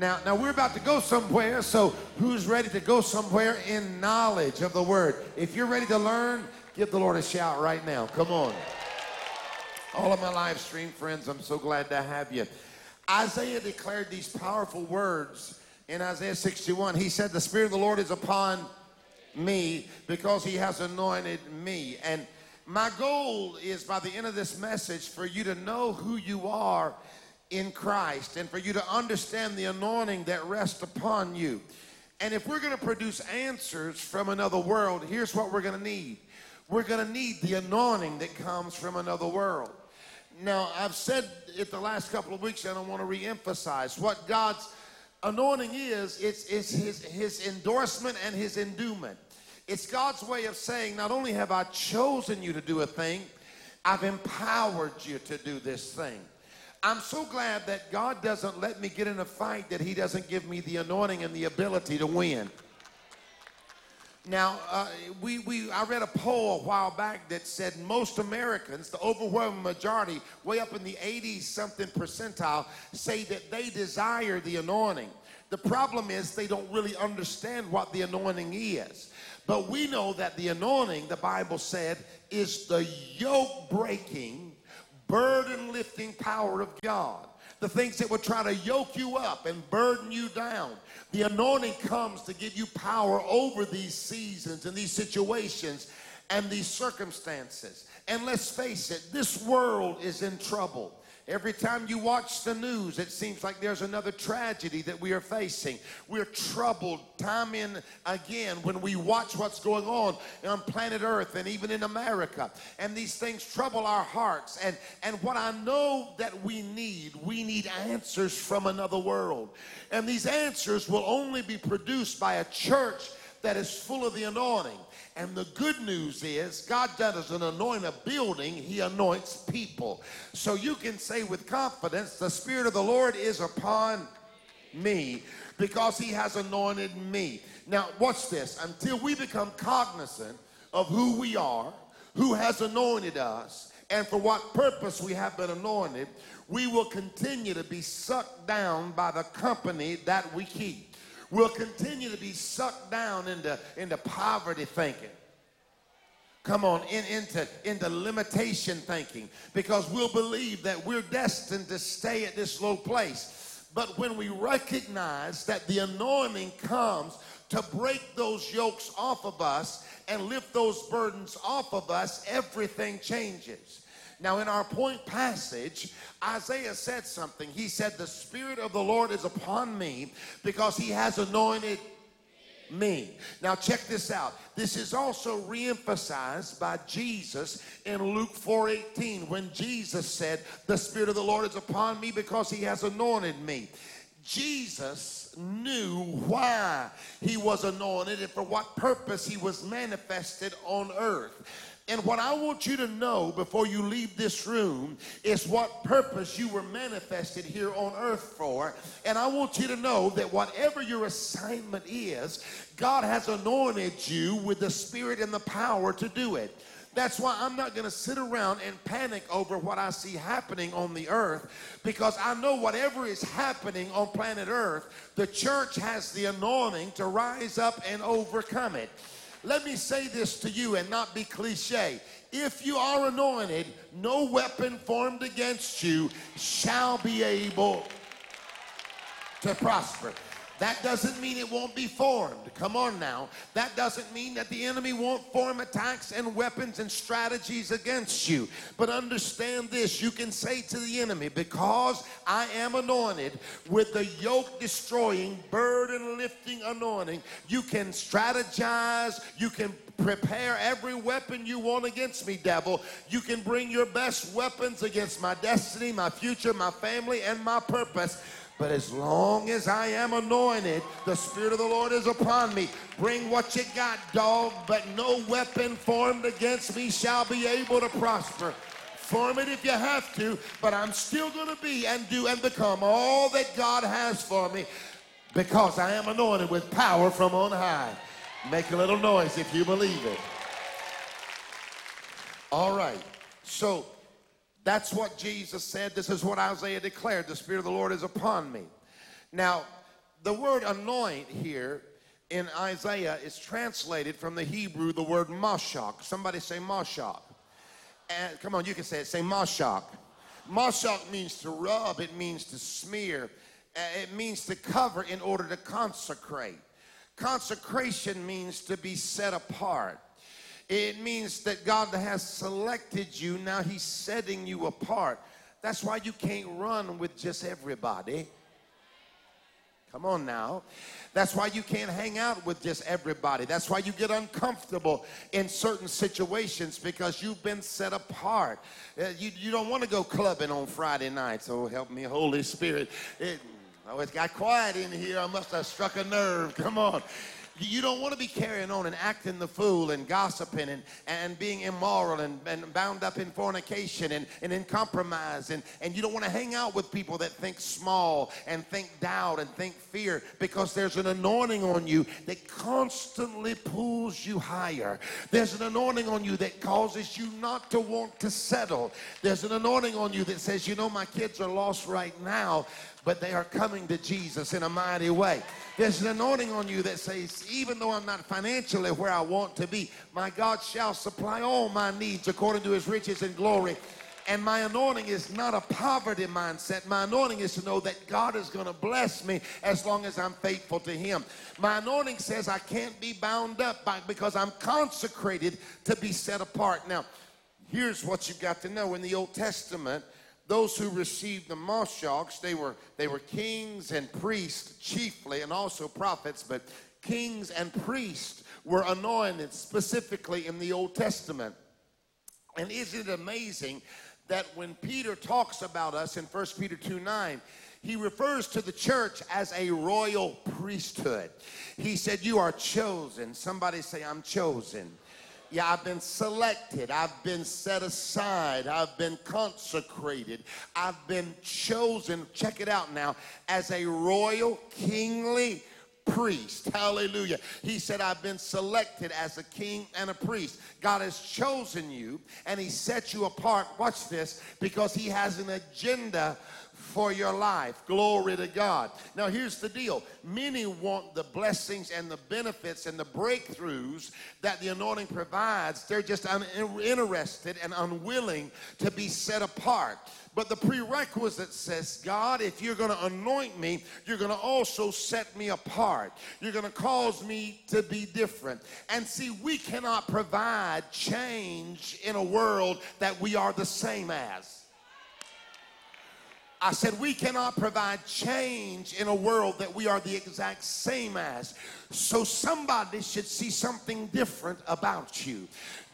Now, now we're about to go somewhere, so who's ready to go somewhere in knowledge of the word? If you're ready to learn, give the Lord a shout right now. Come on. All of my live stream friends, I'm so glad to have you. Isaiah declared these powerful words in Isaiah 61. He said, The Spirit of the Lord is upon me because he has anointed me. And my goal is by the end of this message for you to know who you are in Christ and for you to understand the anointing that rests upon you. And if we're going to produce answers from another world, here's what we're going to need. We're going to need the anointing that comes from another world. Now, I've said it the last couple of weeks, and I want to reemphasize what God's anointing is. It's, it's his, his endorsement and his endowment. It's God's way of saying, not only have I chosen you to do a thing, I've empowered you to do this thing. I'm so glad that God doesn't let me get in a fight that He doesn't give me the anointing and the ability to win. Now, uh, we, we, I read a poll a while back that said most Americans, the overwhelming majority, way up in the 80 something percentile, say that they desire the anointing. The problem is they don't really understand what the anointing is. But we know that the anointing, the Bible said, is the yoke breaking burden lifting power of God. The things that would try to yoke you up and burden you down. The anointing comes to give you power over these seasons and these situations and these circumstances. And let's face it, this world is in trouble. Every time you watch the news, it seems like there's another tragedy that we are facing. We're troubled time and again when we watch what's going on on planet Earth and even in America. And these things trouble our hearts. And, and what I know that we need, we need answers from another world. And these answers will only be produced by a church that is full of the anointing. And the good news is, God doesn't anoint a building, He anoints people. So you can say with confidence, the Spirit of the Lord is upon me because He has anointed me. Now, watch this. Until we become cognizant of who we are, who has anointed us, and for what purpose we have been anointed, we will continue to be sucked down by the company that we keep We'll continue to be sucked down into, into poverty thinking. Come on, in, into, into limitation thinking because we'll believe that we're destined to stay at this low place. But when we recognize that the anointing comes to break those yokes off of us and lift those burdens off of us, everything changes. Now, in our point passage, Isaiah said something. He said, The Spirit of the Lord is upon me because he has anointed me. Now, check this out. This is also reemphasized by Jesus in Luke 4:18 when Jesus said, The Spirit of the Lord is upon me because he has anointed me. Jesus knew why he was anointed and for what purpose he was manifested on earth. And what I want you to know before you leave this room is what purpose you were manifested here on earth for. And I want you to know that whatever your assignment is, God has anointed you with the spirit and the power to do it. That's why I'm not going to sit around and panic over what I see happening on the earth because I know whatever is happening on planet earth, the church has the anointing to rise up and overcome it. Let me say this to you and not be cliche. If you are anointed, no weapon formed against you shall be able to prosper. That doesn't mean it won't be formed. Come on now. That doesn't mean that the enemy won't form attacks and weapons and strategies against you. But understand this you can say to the enemy, because I am anointed with the yoke destroying, burden lifting anointing, you can strategize, you can prepare every weapon you want against me, devil. You can bring your best weapons against my destiny, my future, my family, and my purpose. But as long as I am anointed, the Spirit of the Lord is upon me. Bring what you got, dog, but no weapon formed against me shall be able to prosper. Form it if you have to, but I'm still going to be and do and become all that God has for me because I am anointed with power from on high. Make a little noise if you believe it. All right. So that's what Jesus said. This is what Isaiah declared. The Spirit of the Lord is upon me. Now, the word anoint here in Isaiah is translated from the Hebrew the word mashak. Somebody say mashak. And come on, you can say it. Say mashak. Mashak means to rub, it means to smear, uh, it means to cover in order to consecrate. Consecration means to be set apart. It means that God has selected you, now He's setting you apart. That's why you can't run with just everybody. Come on now. That's why you can't hang out with just everybody. That's why you get uncomfortable in certain situations because you've been set apart. Uh, you, you don't want to go clubbing on Friday nights. Oh, help me, Holy Spirit. It, oh, it got quiet in here. I must have struck a nerve. Come on. You don't want to be carrying on and acting the fool and gossiping and, and being immoral and, and bound up in fornication and, and in compromise. And, and you don't want to hang out with people that think small and think doubt and think fear because there's an anointing on you that constantly pulls you higher. There's an anointing on you that causes you not to want to settle. There's an anointing on you that says, you know, my kids are lost right now, but they are coming to Jesus in a mighty way. There's an anointing on you that says, even though I'm not financially where I want to be, my God shall supply all my needs according to his riches and glory. And my anointing is not a poverty mindset. My anointing is to know that God is going to bless me as long as I'm faithful to Him. My anointing says I can't be bound up by, because I'm consecrated to be set apart. Now, here's what you've got to know in the Old Testament those who received the Moshiachs, they were, they were kings and priests chiefly, and also prophets, but kings and priests were anointed specifically in the Old Testament. And isn't it amazing that when Peter talks about us in 1 Peter 2 9, he refers to the church as a royal priesthood. He said, You are chosen. Somebody say, I'm chosen. Yeah, I've been selected. I've been set aside. I've been consecrated. I've been chosen, check it out now, as a royal, kingly priest. Hallelujah. He said, I've been selected as a king and a priest. God has chosen you and he set you apart. Watch this, because he has an agenda for your life. Glory to God. Now, here's the deal many want the blessings and the benefits and the breakthroughs that the anointing provides. They're just uninterested and unwilling to be set apart. But the prerequisite says, God, if you're going to anoint me, you're going to also set me apart. You're going to cause me to be different. And see, we cannot provide change in a world that we are the same as. I said, we cannot provide change in a world that we are the exact same as. So somebody should see something different about you.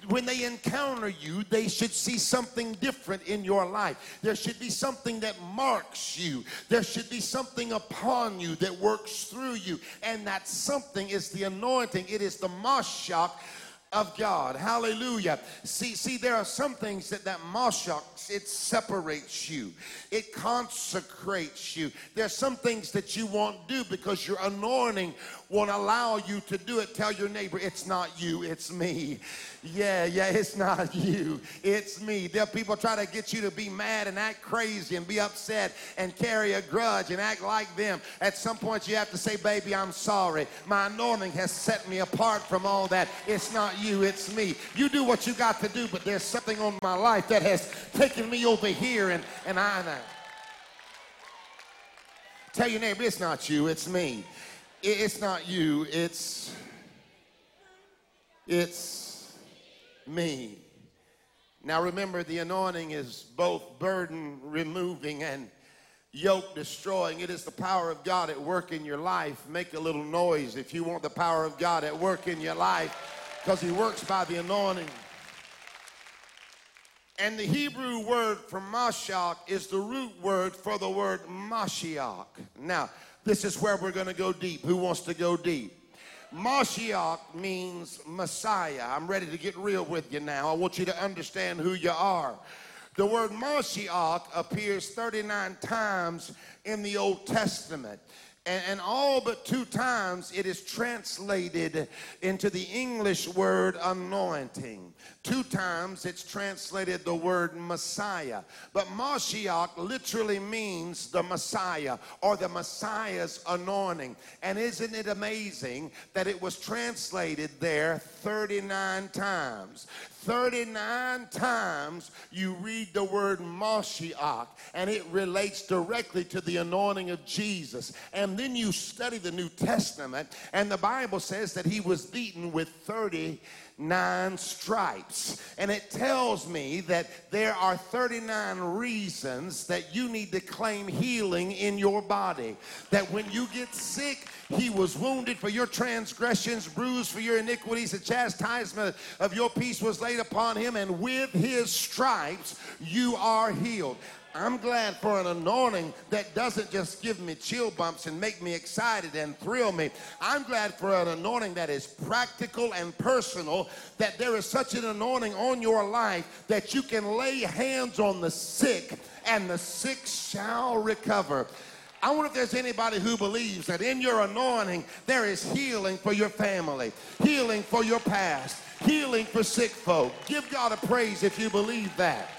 When they encounter you, they should see something different in your life. There should be something that marks you. There should be something upon you that works through you. And that something is the anointing. It is the mashak of God. Hallelujah. See, see, there are some things that that mashak, it separates you. It consecrates you. There's some things that you won't do because your anointing won't allow you to do it. Tell your neighbor, it's not you, it's me. Yeah, yeah, it's not you, it's me. There people try to get you to be mad and act crazy and be upset and carry a grudge and act like them. At some point, you have to say, baby, I'm sorry. My anointing has set me apart from all that. It's not you, it's me. You do what you got to do, but there's something on my life that has taken me over here and, and I, I Tell your neighbor, it's not you, it's me. It's not you, it's it's me. Now remember, the anointing is both burden removing and yoke destroying. It is the power of God at work in your life. Make a little noise if you want the power of God at work in your life, because He works by the anointing. And the Hebrew word for Mashiach is the root word for the word Mashiach. Now, this is where we're going to go deep. Who wants to go deep? Mashiach means Messiah. I'm ready to get real with you now. I want you to understand who you are. The word Mashiach appears 39 times in the Old Testament. And, and all but two times it is translated into the English word anointing. Two times it's translated the word Messiah. But Mashiach literally means the Messiah or the Messiah's anointing. And isn't it amazing that it was translated there 39 times? 39 times you read the word Mashiach, and it relates directly to the anointing of Jesus. And then you study the New Testament, and the Bible says that he was beaten with 30 nine stripes. And it tells me that there are 39 reasons that you need to claim healing in your body. That when you get sick, he was wounded for your transgressions, bruised for your iniquities. The chastisement of your peace was laid upon him, and with his stripes you are healed. I'm glad for an anointing that doesn't just give me chill bumps and make me excited and thrill me. I'm glad for an anointing that is practical and personal, that there is such an anointing on your life that you can lay hands on the sick and the sick shall recover. I wonder if there's anybody who believes that in your anointing there is healing for your family, healing for your past, healing for sick folk. Give God a praise if you believe that.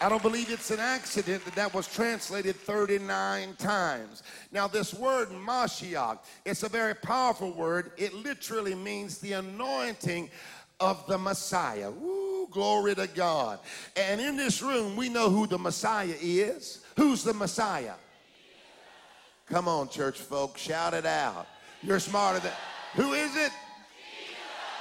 I don't believe it's an accident that that was translated 39 times. Now, this word Mashiach, it's a very powerful word. It literally means the anointing of the Messiah. Woo, glory to God. And in this room, we know who the Messiah is. Who's the Messiah? Come on, church folks, shout it out. You're smarter than. Who is it?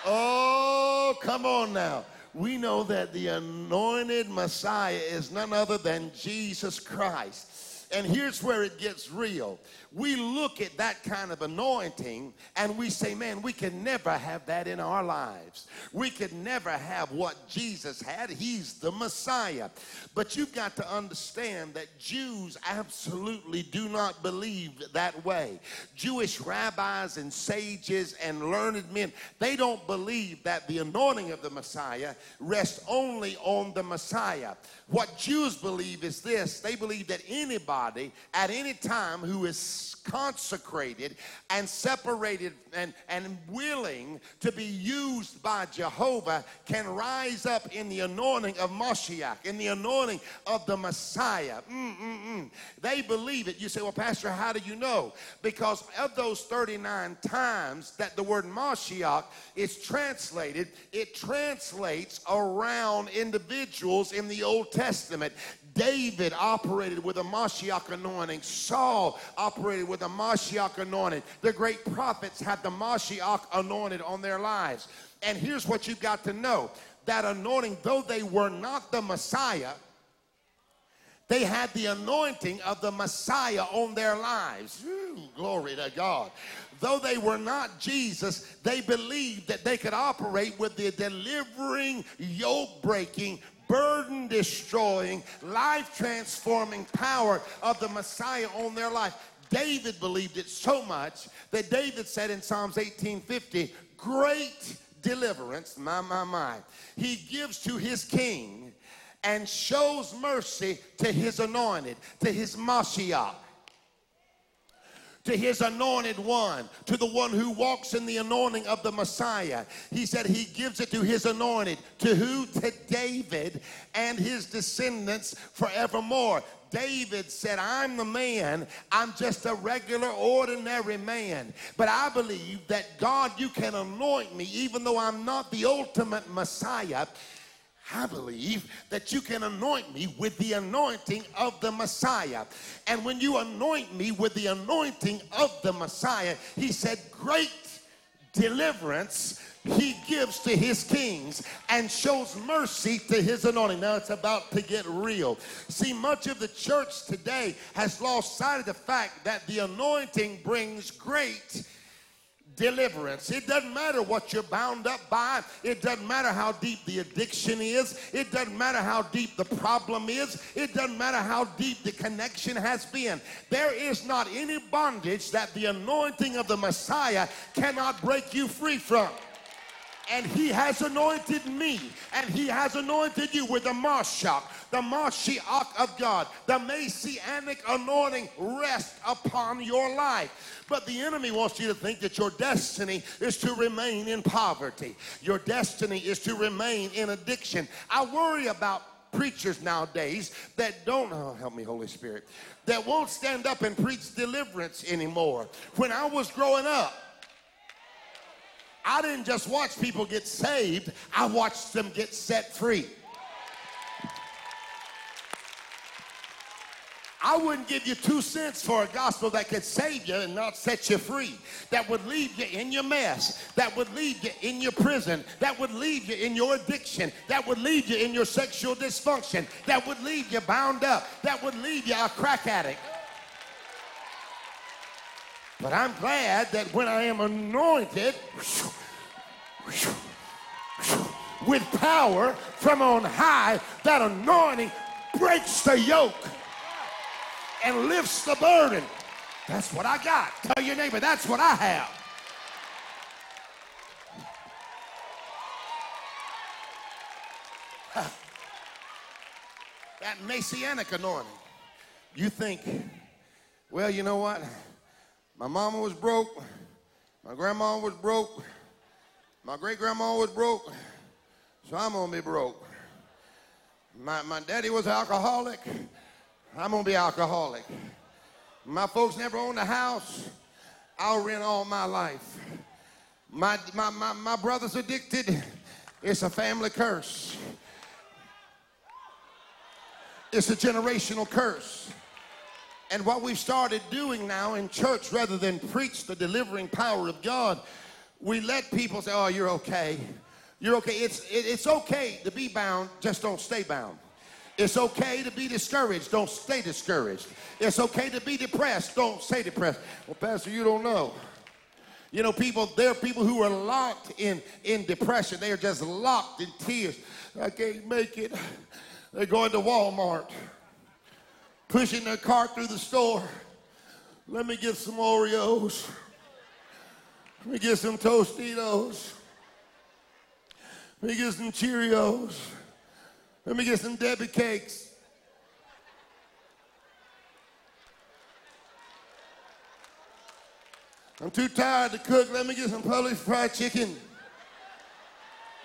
Oh, come on now we know that the anointed Messiah is none other than Jesus Christ. And here's where it gets real. We look at that kind of anointing and we say, man, we can never have that in our lives. We could never have what Jesus had. He's the Messiah. But you've got to understand that Jews absolutely do not believe that way. Jewish rabbis and sages and learned men, they don't believe that the anointing of the Messiah rests only on the Messiah. What Jews believe is this they believe that anybody at any time who is consecrated and separated and, and willing to be used by Jehovah can rise up in the anointing of Mashiach, in the anointing of the Messiah. Mm-mm-mm. They believe it. You say, well, Pastor, how do you know? Because of those 39 times that the word Mashiach is translated, it translates around individuals in the Old Testament. David operated with a Mashiach anointing. Saul operated with a Mashiach anointing. The great prophets had the Mashiach anointed on their lives. And here's what you've got to know that anointing, though they were not the Messiah, they had the anointing of the Messiah on their lives. Ooh, glory to God. Though they were not Jesus, they believed that they could operate with the delivering, yoke breaking, burden destroying, life transforming power of the Messiah on their life. David believed it so much that David said in Psalms 1850, Great deliverance, my, my, my, he gives to his king and shows mercy to his anointed, to his Mashiach to his anointed one, to the one who walks in the anointing of the Messiah. He said he gives it to his anointed. To who? To David and his descendants forevermore. David said, I'm the man. I'm just a regular, ordinary man. But I believe that God, you can anoint me, even though I'm not the ultimate Messiah. I believe that you can anoint me with the anointing of the Messiah. And when you anoint me with the anointing of the Messiah, he said, Great deliverance he gives to his kings and shows mercy to his anointing. Now it's about to get real. See, much of the church today has lost sight of the fact that the anointing brings great deliverance. It doesn't matter what you're bound up by. It doesn't matter how deep the addiction is. It doesn't matter how deep the problem is. It doesn't matter how deep the connection has been. There is not any bondage that the anointing of the Messiah cannot break you free from. And he has anointed me, and he has anointed you with the Mashach, the Mashiach of God, the Messianic anointing rest upon your life. But the enemy wants you to think that your destiny is to remain in poverty. Your destiny is to remain in addiction. I worry about preachers nowadays that don't, oh, help me, Holy Spirit, that won't stand up and preach deliverance anymore. When I was growing up, I didn't just watch people get saved, I watched them get set free. I wouldn't give you two cents for a gospel that could save you and not set you free, that would leave you in your mess, that would leave you in your prison, that would leave you in your addiction, that would leave you in your sexual dysfunction, that would leave you bound up, that would leave you a crack addict. But I'm glad that when I am anointed with power from on high, that anointing breaks the yoke and lifts the burden. That's what I got. Tell your neighbor, that's what I have. That messianic anointing. You think, well, you know what? My mama was broke. My grandma was broke. My great grandma was broke. So I'm going to be broke. My, my daddy was alcoholic. I'm going to be alcoholic. My folks never owned a house. I'll rent all my life. My, my, my, my brother's addicted. It's a family curse. It's a generational curse. And what we've started doing now in church, rather than preach the delivering power of God, we let people say, oh, you're okay. You're okay. It's, it, it's okay to be bound, just don't stay bound. It's okay to be discouraged, don't stay discouraged. It's okay to be depressed, don't stay depressed. Well, Pastor, you don't know. You know, people, there are people who are locked in, in depression. They are just locked in tears. I can't make it. They're going to Walmart pushing their cart through the store. Let me get some Oreos. Let me get some Tostitos. Let me get some Cheerios. Let me get some Debbie cakes. I'm too tired to cook. Let me get some Publix fried chicken.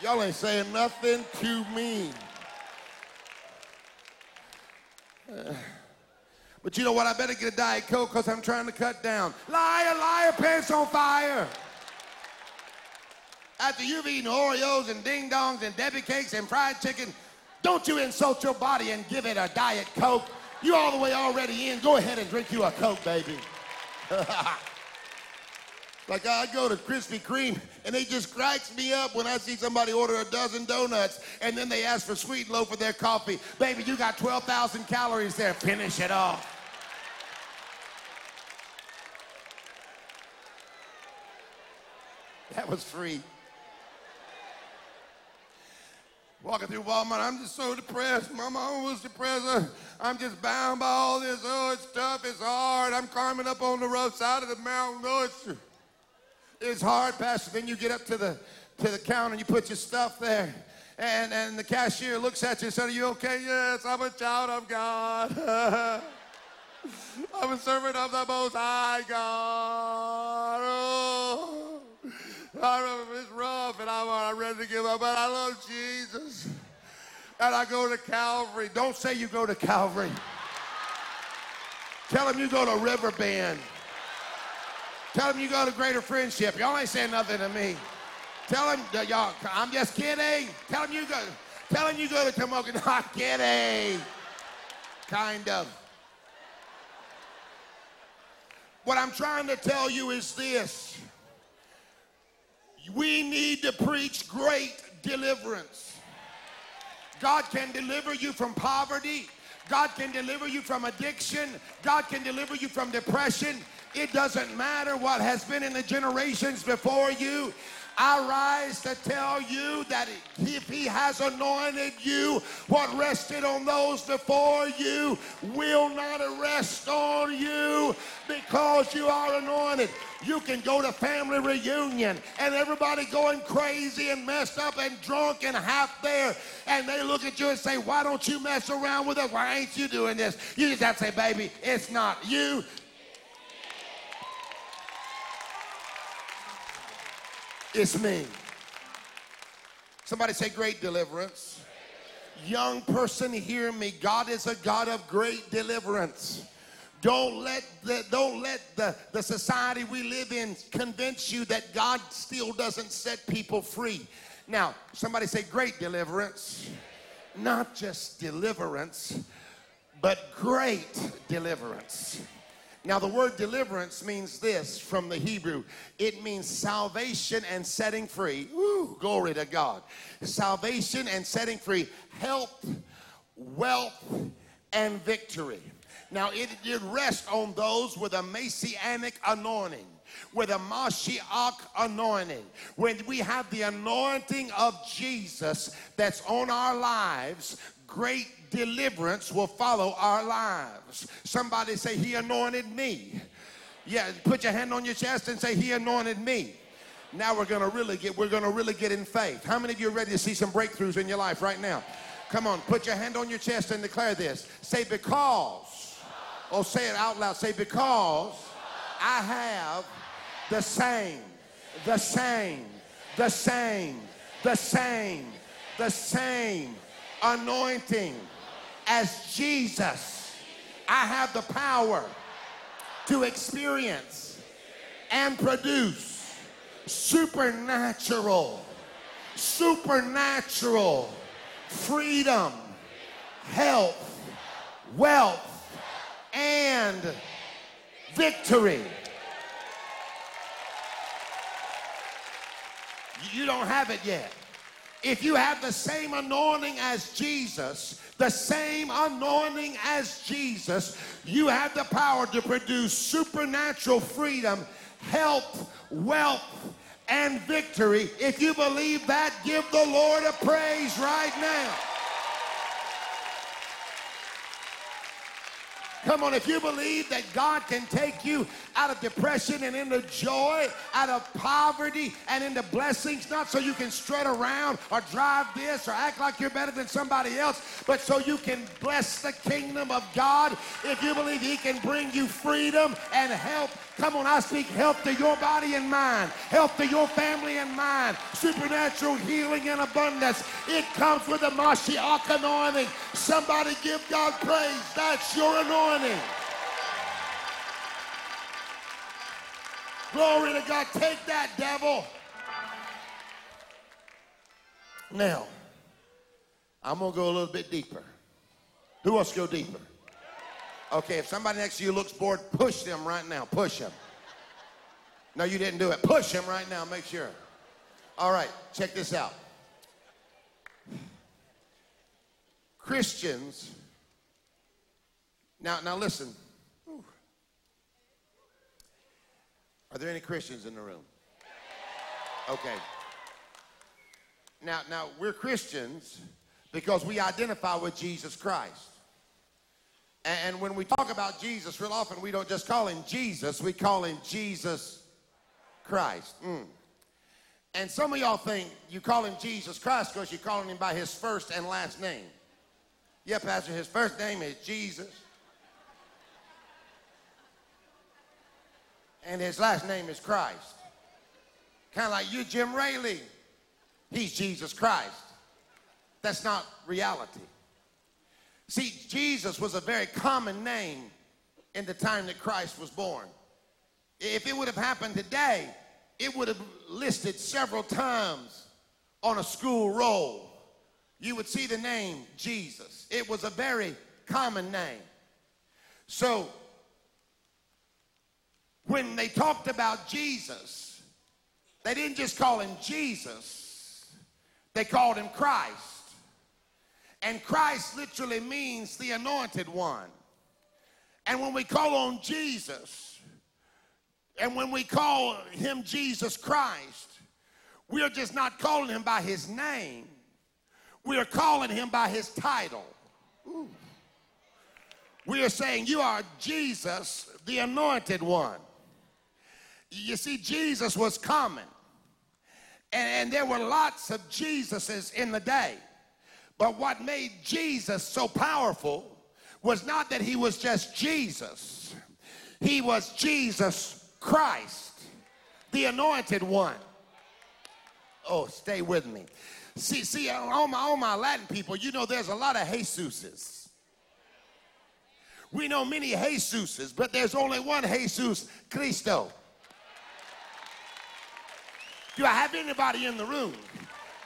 Y'all ain't saying nothing to me. Uh, but you know what? I better get a Diet Coke because I'm trying to cut down. Liar, liar, pants on fire. After you've eaten Oreos and ding dongs and Debbie cakes and fried chicken, don't you insult your body and give it a Diet Coke. You all the way already in. Go ahead and drink you a Coke, baby. like I go to Krispy Kreme and they just cracks me up when I see somebody order a dozen donuts and then they ask for Sweet'N Low for their coffee. Baby, you got 12,000 calories there. Finish it off. That was free. Walking through Walmart, I'm just so depressed. My mom was depressed. I'm just bound by all this. Oh, it's tough. It's hard. I'm climbing up on the rough side of the mountain. Oh, it's, it's hard, Pastor. Then you get up to the to the counter and you put your stuff there. And, and the cashier looks at you and says, Are you okay? Yes, I'm a child of God. I'm a servant of the Most High God. Oh. I remember it's rough and I'm, I'm ready to give up, but I love Jesus. And I go to Calvary. Don't say you go to Calvary. Tell him you go to Riverbend. Tell him you go to Greater Friendship. Y'all ain't saying nothing to me. Tell him, y'all, I'm just kidding. Tell him you go, tell him you go to Tomoka. Not kidding. Kind of. What I'm trying to tell you is this. We need to preach great deliverance. God can deliver you from poverty. God can deliver you from addiction. God can deliver you from depression. It doesn't matter what has been in the generations before you. I rise to tell you that if he has anointed you, what rested on those before you will not rest on you because you are anointed. You can go to family reunion and everybody going crazy and messed up and drunk and half there. And they look at you and say, Why don't you mess around with us? Why ain't you doing this? You just have to say, Baby, it's not you. It's me. Somebody say, Great deliverance. Young person, hear me. God is a God of great deliverance. Don't let the, don't let the, the society we live in convince you that God still doesn't set people free. Now, somebody say great deliverance. Not just deliverance, but great deliverance. Now, the word deliverance means this from the Hebrew it means salvation and setting free. Glory to God. Salvation and setting free, health, wealth, and victory. Now, it did rest on those with a messianic anointing, with a Mashiach anointing. When we have the anointing of Jesus that's on our lives, great deliverance will follow our lives. Somebody say, He anointed me. Yeah, put your hand on your chest and say, He anointed me. Now we're gonna really get, we're gonna really get in faith. How many of you are ready to see some breakthroughs in your life right now? Come on, put your hand on your chest and declare this. Say, because Oh, say it out loud. Say, because I have the same, the same, the same, the same, the same anointing as Jesus. I have the power to experience and produce supernatural, supernatural freedom, health, wealth, and victory. You don't have it yet. If you have the same anointing as Jesus, the same anointing as Jesus, you have the power to produce supernatural freedom, health, wealth, and victory. If you believe that, give the Lord a praise right now. Come on, if you believe that God can take you out of depression and into joy, out of poverty and into blessings, not so you can strut around or drive this or act like you're better than somebody else, but so you can bless the kingdom of God. If you believe He can bring you freedom and help Come on, I speak health to your body and mind, health to your family and mind, supernatural healing and abundance. It comes with the Mashiach anointing. Somebody give God praise. That's your anointing. Glory to God. Take that, devil. Now, I'm going to go a little bit deeper. Who wants to go deeper? Okay, if somebody next to you looks bored, push them right now. Push them. No, you didn't do it. Push him right now. Make sure. All right, check this out. Christians. Now, now listen. Are there any Christians in the room? Okay. Now, now we're Christians because we identify with Jesus Christ. And when we talk about Jesus, real often we don't just call him Jesus, we call him Jesus Christ. Mm. And some of y'all think you call him Jesus Christ because you're calling him by his first and last name. Yeah, Pastor, his first name is Jesus. And his last name is Christ. Kind of like you, Jim Rayleigh. He's Jesus Christ. That's not reality. See, Jesus was a very common name in the time that Christ was born. If it would have happened today, it would have listed several times on a school roll. You would see the name Jesus. It was a very common name. So, when they talked about Jesus, they didn't just call him Jesus, they called him Christ. And Christ literally means the anointed one. And when we call on Jesus, And when we call him Jesus Christ, we are just not calling him by his name. We are calling him by his title. Ooh. We are saying, You are Jesus, the anointed one. You see, Jesus was common. And, and there were lots of Jesuses in the day. But what made Jesus so powerful was not that he was just Jesus, he was Jesus Christ, the anointed one. Oh, stay with me. See, see, all my, all my Latin people, you know there's a lot of Jesuses. We know many Jesuses, but there's only one Jesus Cristo. Do I have anybody in the room?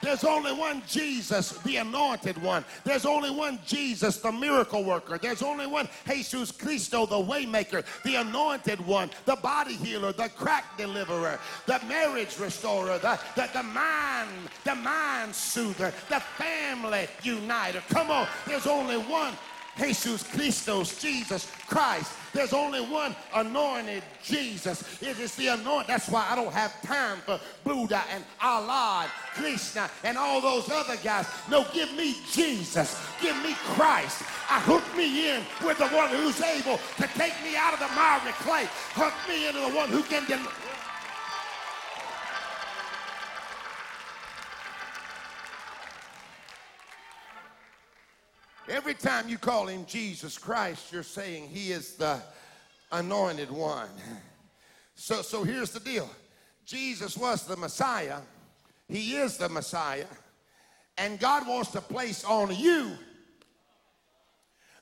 There's only one Jesus, the anointed one. There's only one Jesus, the miracle worker. There's only one Jesus Cristo, the waymaker, the anointed one, the body healer, the crack deliverer, the marriage restorer, the, the, the mind, the mind soother, the family uniter. Come on, there's only one Jesus Christos, Jesus Christ. There's only one anointed Jesus. It is the anointed. That's why I don't have time for Buddha and Allah, Krishna, and all those other guys. No, give me Jesus. Give me Christ. I hook me in with the one who's able to take me out of the miry clay. Hook me into the one who can deliver. Every time you call him Jesus Christ, you're saying he is the anointed one. So, so here's the deal Jesus was the Messiah, he is the Messiah, and God wants to place on you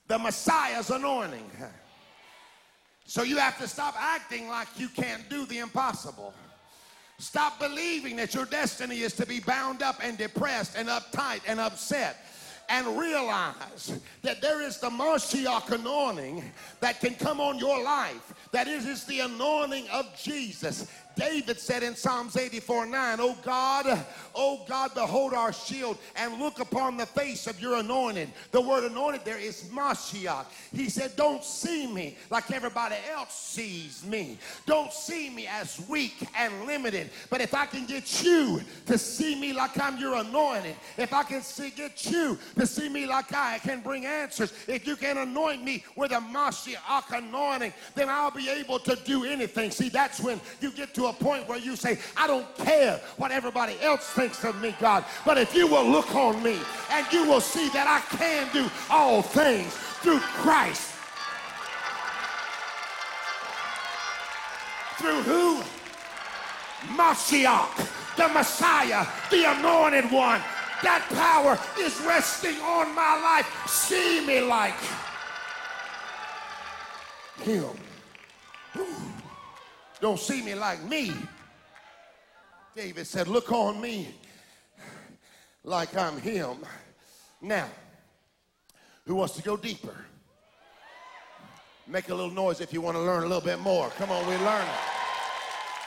the Messiah's anointing. So you have to stop acting like you can't do the impossible. Stop believing that your destiny is to be bound up and depressed and uptight and upset and realize that there is the Mashiach anointing that can come on your life. That is the anointing of Jesus. David said in Psalms 84 9, Oh God, oh God, behold our shield and look upon the face of your anointed. The word anointed there is Mashiach. He said, Don't see me like everybody else sees me. Don't see me as weak and limited. But if I can get you to see me like I'm your anointed, if I can see, get you to see me like I can bring answers, if you can anoint me with a Mashiach anointing, then I'll be able to do anything. See, that's when you get to a point where you say, I don't care what everybody else thinks of me, God, but if you will look on me and you will see that I can do all things through Christ. Through who? Mashiach, the Messiah, the anointed one. That power is resting on my life. See me like him. Don't see me like me. David said, Look on me like I'm him. Now, who wants to go deeper? Make a little noise if you want to learn a little bit more. Come on, we're learning.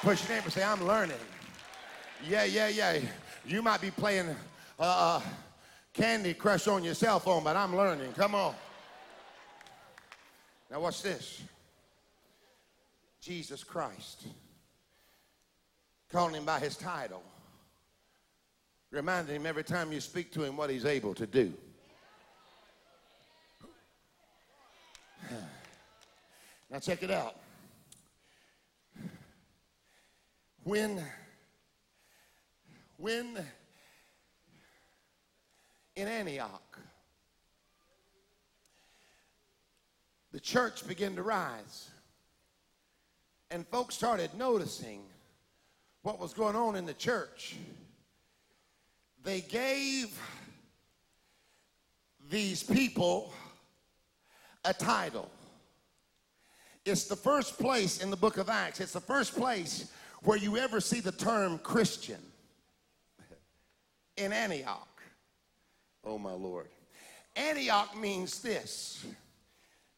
Push your neighbor say, I'm learning. Yeah, yeah, yeah. You might be playing uh, Candy Crush on your cell phone, but I'm learning. Come on. Now, watch this. Jesus Christ. Calling him by his title. Reminding him every time you speak to him what he's able to do. Now, check it out. When, when in Antioch, the church began to rise and folks started noticing what was going on in the church, they gave these people a title. It's the first place in the book of Acts, it's the first place where you ever see the term Christian in Antioch. Oh, my Lord. Antioch means this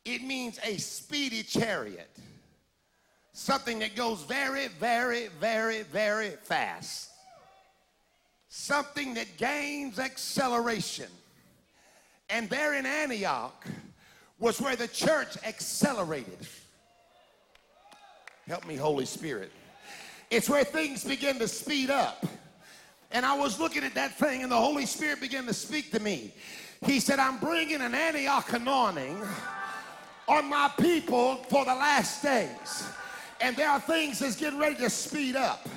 it means a speedy chariot something that goes very, very, very, very fast. Something that gains acceleration. And there in Antioch was where the church accelerated. Help me, Holy Spirit. It's where things begin to speed up. And I was looking at that thing, and the Holy Spirit began to speak to me. He said, I'm bringing an Antioch anointing on my people for the last days. And there are things that's getting ready to speed up.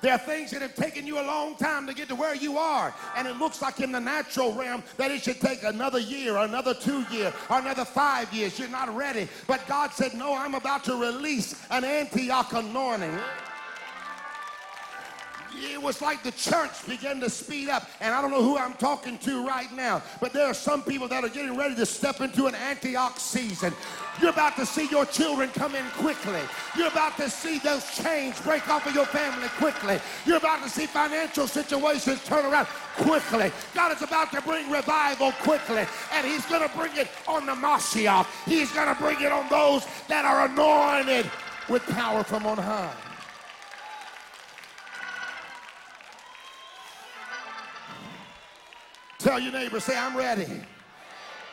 There are things that have taken you a long time to get to where you are. And it looks like in the natural realm that it should take another year, another two years, or another five years. You're not ready. But God said, No, I'm about to release an Antioch anointing it was like the church began to speed up. And I don't know who I'm talking to right now, but there are some people that are getting ready to step into an Antioch season. You're about to see your children come in quickly. You're about to see those chains break off of your family quickly. You're about to see financial situations turn around quickly. God is about to bring revival quickly, and He's going to bring it on the Mashiach. He's going to bring it on those that are anointed with power from on high. Tell your neighbor, say, I'm ready.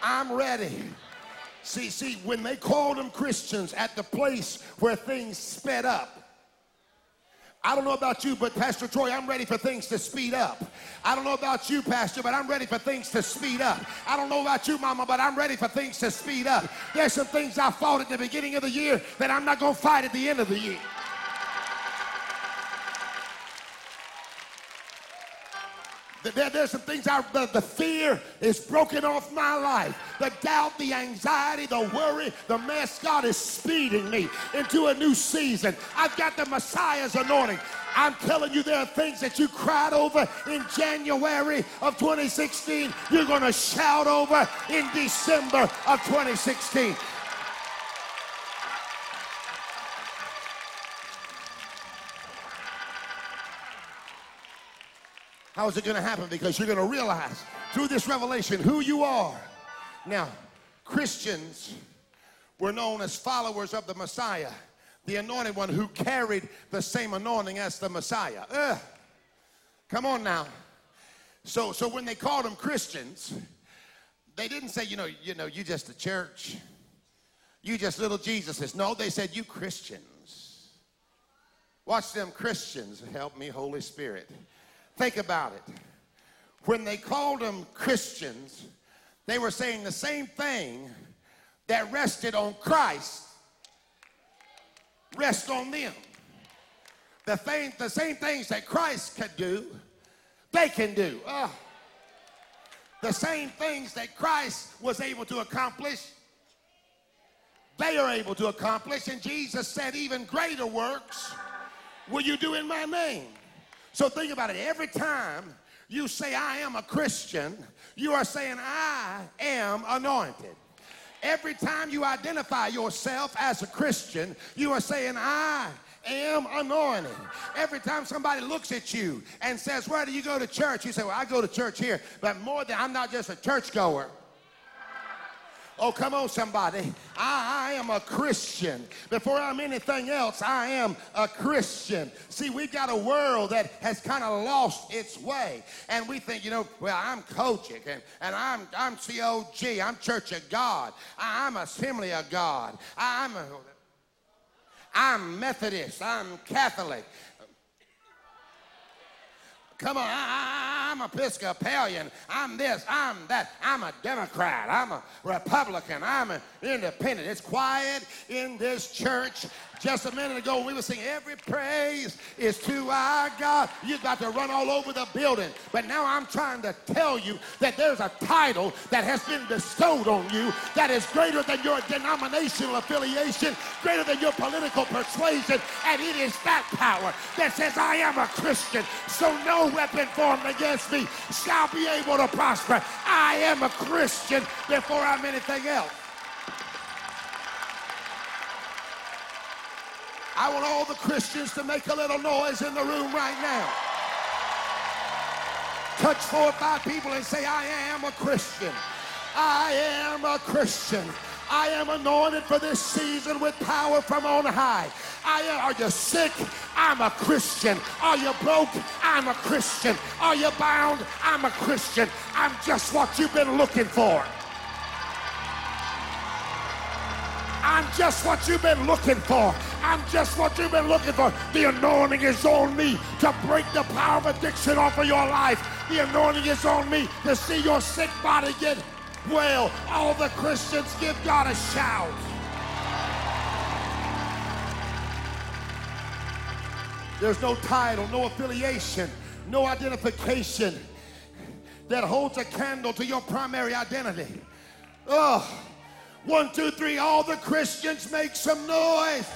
I'm ready. See, see, when they called them Christians at the place where things sped up, I don't know about you, but Pastor Troy, I'm ready for things to speed up. I don't know about you, Pastor, but I'm ready for things to speed up. I don't know about you, Mama, but I'm ready for things to speed up. There's some things I fought at the beginning of the year that I'm not going to fight at the end of the year. There, there's some things I, the, the fear is broken off my life. The doubt, the anxiety, the worry, the mess. God is speeding me into a new season. I've got the Messiah's anointing. I'm telling you, there are things that you cried over in January of 2016, you're going to shout over in December of 2016. How is it going to happen? Because you're going to realize through this revelation who you are. Now, Christians were known as followers of the Messiah, the anointed one who carried the same anointing as the Messiah. Ugh. Come on now. So, so when they called them Christians, they didn't say, you know, you know, you just a church. You just little Jesuses. No, they said, you Christians. Watch them Christians. Help me, Holy Spirit. Think about it. When they called them Christians, they were saying the same thing that rested on Christ, rest on them. The, thing, the same things that Christ could do, they can do. The same things that Christ was able to accomplish, they are able to accomplish. And Jesus said, even greater works will you do in my name. So think about it. Every time you say, I am a Christian, you are saying, I am anointed. Every time you identify yourself as a Christian, you are saying, I am anointed. Every time somebody looks at you and says, Where do you go to church? You say, Well, I go to church here. But more than I'm not just a churchgoer. Oh, come on, somebody. I, I, am a Christian. Before I'm anything else, I am a Christian. See, we've got a world that has kind of lost its way. And we think, you know, well, I'm COGIC and, and I'm, I'm COG, I'm Church of God, I, I'm Assembly of God, I, I'm a, I'm Methodist, I'm Catholic. Come on, I, am Episcopalian. I'm this, I'm that. I'm a Democrat. I'm a Republican. I'm an independent. It's quiet in this church just a minute ago, we were saying every praise is to our God. You're about to run all over the building. But now I'm trying to tell you that there's a title that has been bestowed on you that is greater than your denominational affiliation, greater than your political persuasion. And it is that power that says, I am a Christian. So no weapon formed against me shall be able to prosper. I am a Christian before I'm anything else. I want all the Christians to make a little noise in the room right now. Touch four or five people and say, I am a Christian. I am a Christian. I am anointed for this season with power from on high. I am, are you sick? I'm a Christian. Are you broke? I'm a Christian. Are you bound? I'm a Christian. I'm just what you've been looking for. I'm just what you've been looking for. I'm just what you've been looking for. The anointing is on me to break the power of addiction off of your life. The anointing is on me to see your sick body get well. All the Christians give God a shout. There's no title, no affiliation, no identification that holds a candle to your primary identity. Oh, one, two, three, all the Christians make some noise.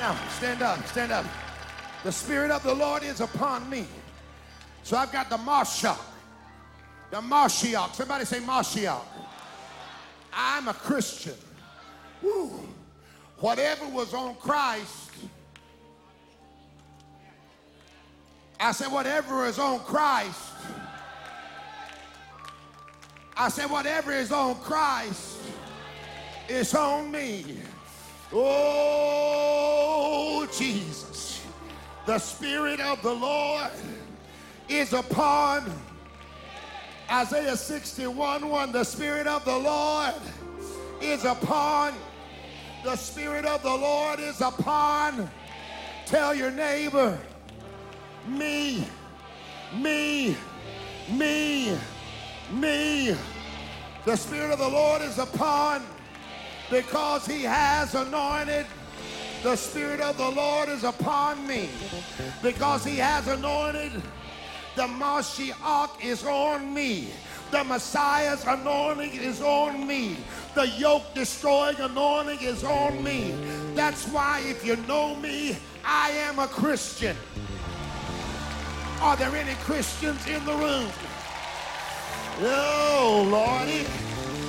Now, stand up, stand up. The Spirit of the Lord is upon me. So I've got the Mashiach. The Mashiach. Somebody say Mashiach. I'm a Christian. Woo. Whatever was on Christ, I said, whatever is on Christ, I said, whatever is on Christ is on me. Oh, Jesus. The Spirit of the Lord is upon Isaiah 61 1. The Spirit of the Lord is upon the Spirit of the Lord is upon. Tell your neighbor, me, me, me, me. The Spirit of the Lord is upon because He has anointed. The Spirit of the Lord is upon me because He has anointed. The Mashiach is on me. The Messiah's anointing is on me. The yoke destroying anointing is on me. That's why, if you know me, I am a Christian. Are there any Christians in the room? Oh, Lordy.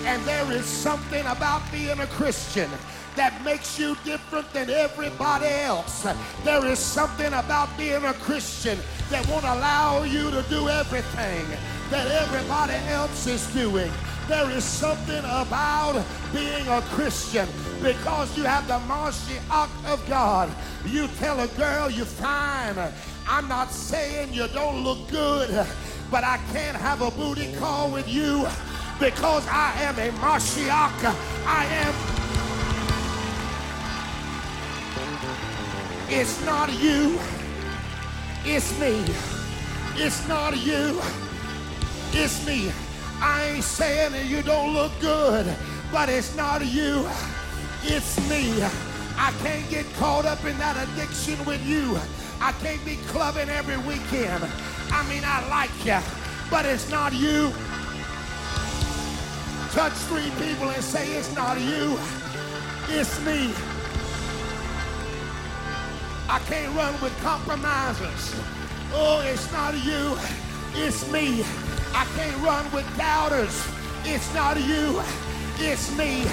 And there is something about being a Christian that makes you different than everybody else. There is something about being a Christian that won't allow you to do everything that everybody else is doing. There is something about being a Christian because you have the Mashiach of God. You tell a girl you're fine. I'm not saying you don't look good, but I can't have a booty call with you because I am a Mashiach. I am. It's not you. It's me. It's not you. It's me. I ain't saying that you don't look good, but it's not you. It's me. I can't get caught up in that addiction with you. I can't be clubbing every weekend. I mean, I like you, but it's not you. Touch three people and say, It's not you, it's me. I can't run with compromisers. Oh, it's not you, it's me. I can't run with doubters. It's not you, it's me.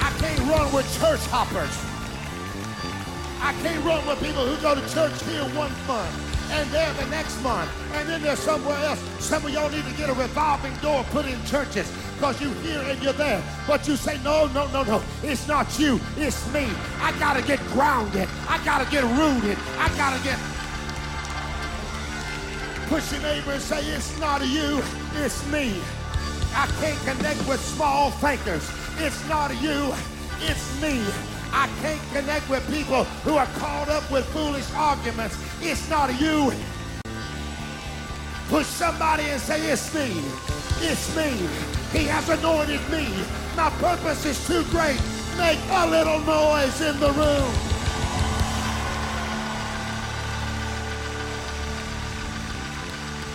I can't run with church hoppers. I can't run with people who go to church here one month and there the next month and then there's somewhere else. Some of y'all need to get a revolving door put in churches because you here and you're there. But you say, no, no, no, no. It's not you. It's me. I got to get grounded. I got to get rooted. I got to get Push your neighbor and say, it's not you, it's me. I can't connect with small thinkers. It's not you, it's me. I can't connect with people who are caught up with foolish arguments. It's not you. Push somebody and say, it's me. It's me. He has anointed me. My purpose is too great. Make a little noise in the room.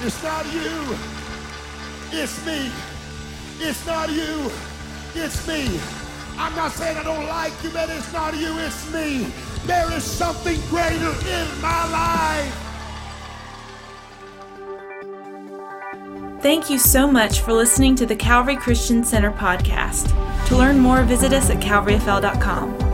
It's not you. It's me. It's not you. It's me. I'm not saying I don't like you, but it's not you. It's me. There is something greater in my life. Thank you so much for listening to the Calvary Christian Center podcast. To learn more, visit us at calvaryfl.com.